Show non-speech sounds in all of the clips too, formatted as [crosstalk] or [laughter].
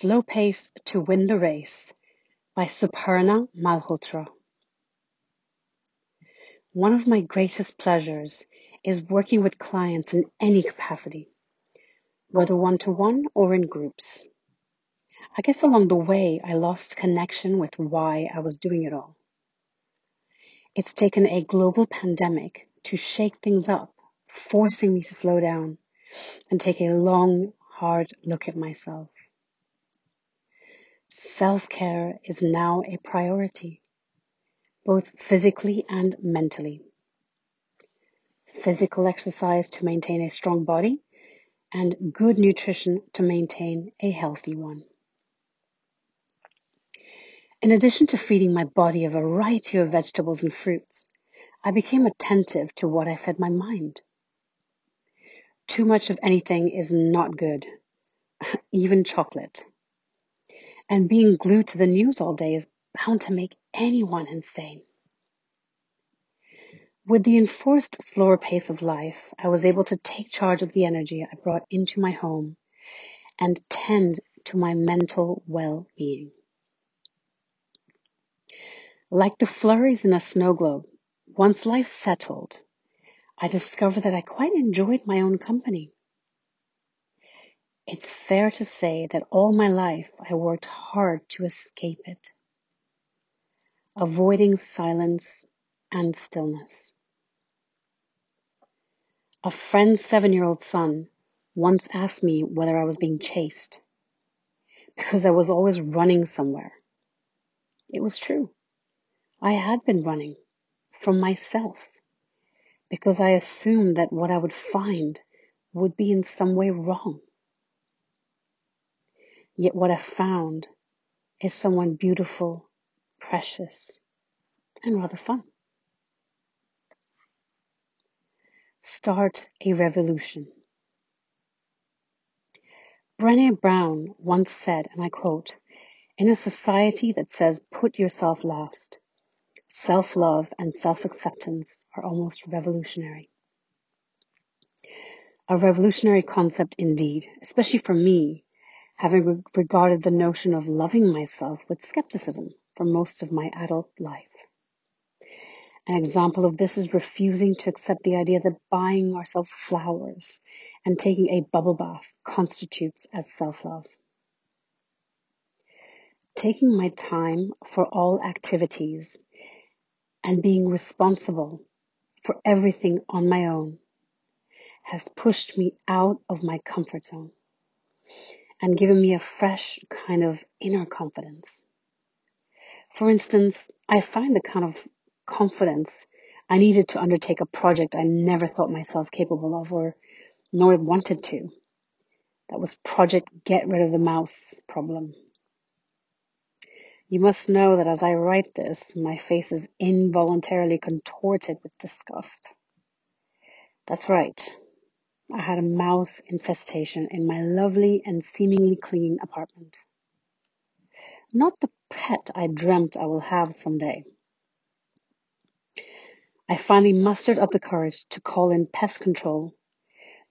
Slow Pace to Win the Race by Suparna Malhotra. One of my greatest pleasures is working with clients in any capacity, whether one to one or in groups. I guess along the way, I lost connection with why I was doing it all. It's taken a global pandemic to shake things up, forcing me to slow down and take a long, hard look at myself. Self care is now a priority, both physically and mentally. Physical exercise to maintain a strong body and good nutrition to maintain a healthy one. In addition to feeding my body a variety of vegetables and fruits, I became attentive to what I fed my mind. Too much of anything is not good, [laughs] even chocolate. And being glued to the news all day is bound to make anyone insane. With the enforced slower pace of life, I was able to take charge of the energy I brought into my home and tend to my mental well-being. Like the flurries in a snow globe, once life settled, I discovered that I quite enjoyed my own company. It's fair to say that all my life I worked hard to escape it, avoiding silence and stillness. A friend's seven year old son once asked me whether I was being chased because I was always running somewhere. It was true. I had been running from myself because I assumed that what I would find would be in some way wrong. Yet what I found is someone beautiful, precious, and rather fun. Start a revolution. Brené Brown once said, and I quote, in a society that says put yourself last, self-love and self-acceptance are almost revolutionary. A revolutionary concept indeed, especially for me, having regarded the notion of loving myself with skepticism for most of my adult life. An example of this is refusing to accept the idea that buying ourselves flowers and taking a bubble bath constitutes as self-love. Taking my time for all activities and being responsible for everything on my own has pushed me out of my comfort zone and given me a fresh kind of inner confidence. For instance, I find the kind of confidence I needed to undertake a project I never thought myself capable of or nor wanted to. That was Project Get Rid of the Mouse problem. You must know that as I write this, my face is involuntarily contorted with disgust. That's right. I had a mouse infestation in my lovely and seemingly clean apartment. Not the pet I dreamt I will have someday. I finally mustered up the courage to call in pest control,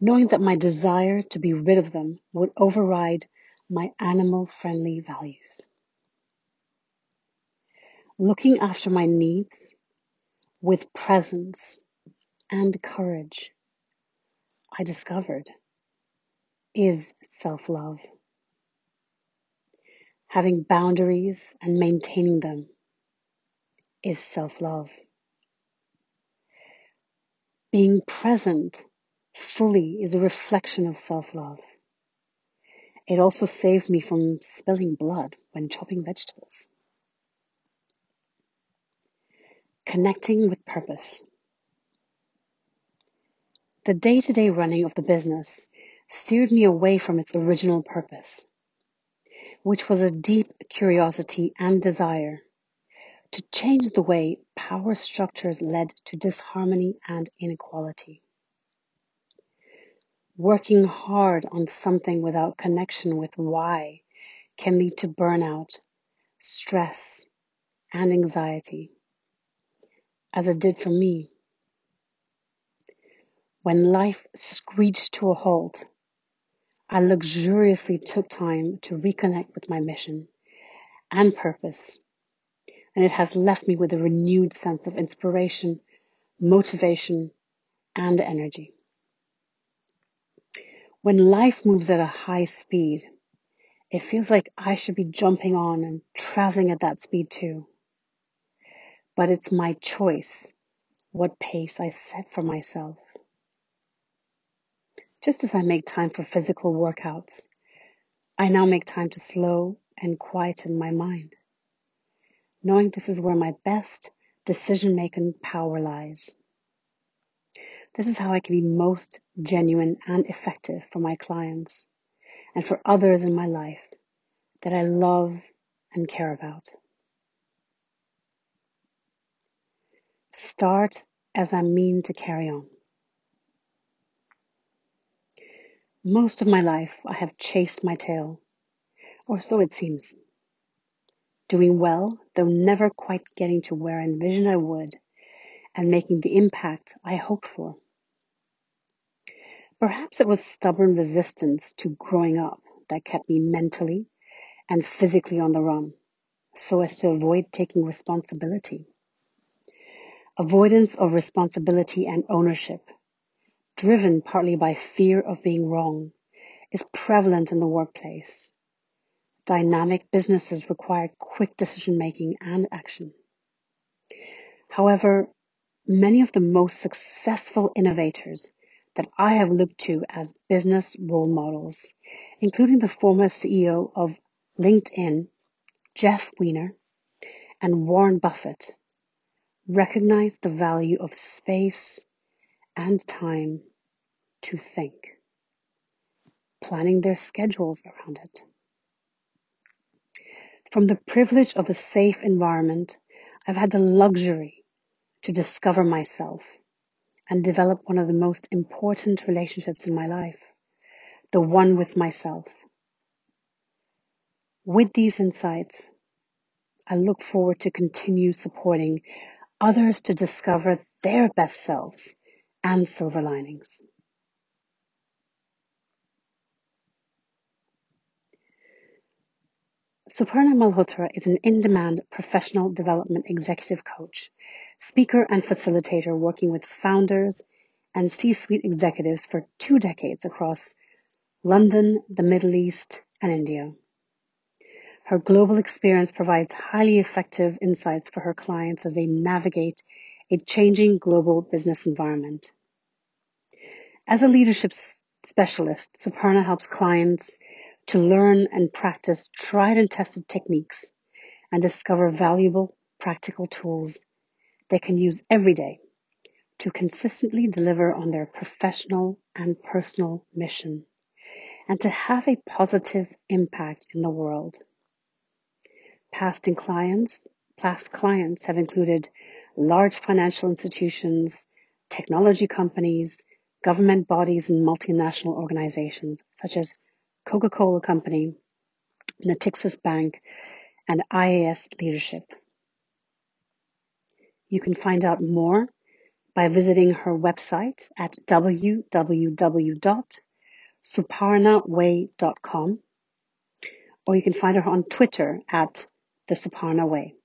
knowing that my desire to be rid of them would override my animal friendly values. Looking after my needs with presence and courage I discovered is self love. Having boundaries and maintaining them is self love. Being present fully is a reflection of self love. It also saves me from spilling blood when chopping vegetables. Connecting with purpose. The day to day running of the business steered me away from its original purpose, which was a deep curiosity and desire to change the way power structures led to disharmony and inequality. Working hard on something without connection with why can lead to burnout, stress, and anxiety, as it did for me when life screeched to a halt, I luxuriously took time to reconnect with my mission and purpose, and it has left me with a renewed sense of inspiration, motivation, and energy. When life moves at a high speed, it feels like I should be jumping on and traveling at that speed too. But it's my choice what pace I set for myself. Just as I make time for physical workouts, I now make time to slow and quieten my mind, knowing this is where my best decision making power lies. This is how I can be most genuine and effective for my clients and for others in my life that I love and care about. Start as I mean to carry on. Most of my life I have chased my tail, or so it seems. Doing well, though never quite getting to where I envisioned I would, and making the impact I hoped for. Perhaps it was stubborn resistance to growing up that kept me mentally and physically on the run, so as to avoid taking responsibility. Avoidance of responsibility and ownership, driven partly by fear of being wrong, is prevalent in the workplace. Dynamic businesses require quick decision making and action. However, many of the most successful innovators that I have looked to as business role models, including the former CEO of LinkedIn, Jeff Weiner, and Warren Buffett, recognize the value of space and time to think, planning their schedules around it. From the privilege of a safe environment, I've had the luxury to discover myself and develop one of the most important relationships in my life, the one with myself. With these insights, I look forward to continue supporting others to discover their best selves and silver linings. Suparna Malhotra is an in-demand professional development executive coach, speaker and facilitator working with founders and C-suite executives for two decades across London, the Middle East, and India. Her global experience provides highly effective insights for her clients as they navigate a changing global business environment. As a leadership specialist, Suparna helps clients to learn and practice tried and tested techniques and discover valuable practical tools they can use every day to consistently deliver on their professional and personal mission and to have a positive impact in the world. Past clients, past clients have included large financial institutions, technology companies, government bodies and multinational organizations such as Coca-Cola Company, Natixis Bank, and IAS Leadership. You can find out more by visiting her website at www.suparnaway.com or you can find her on Twitter at the Suparna Way.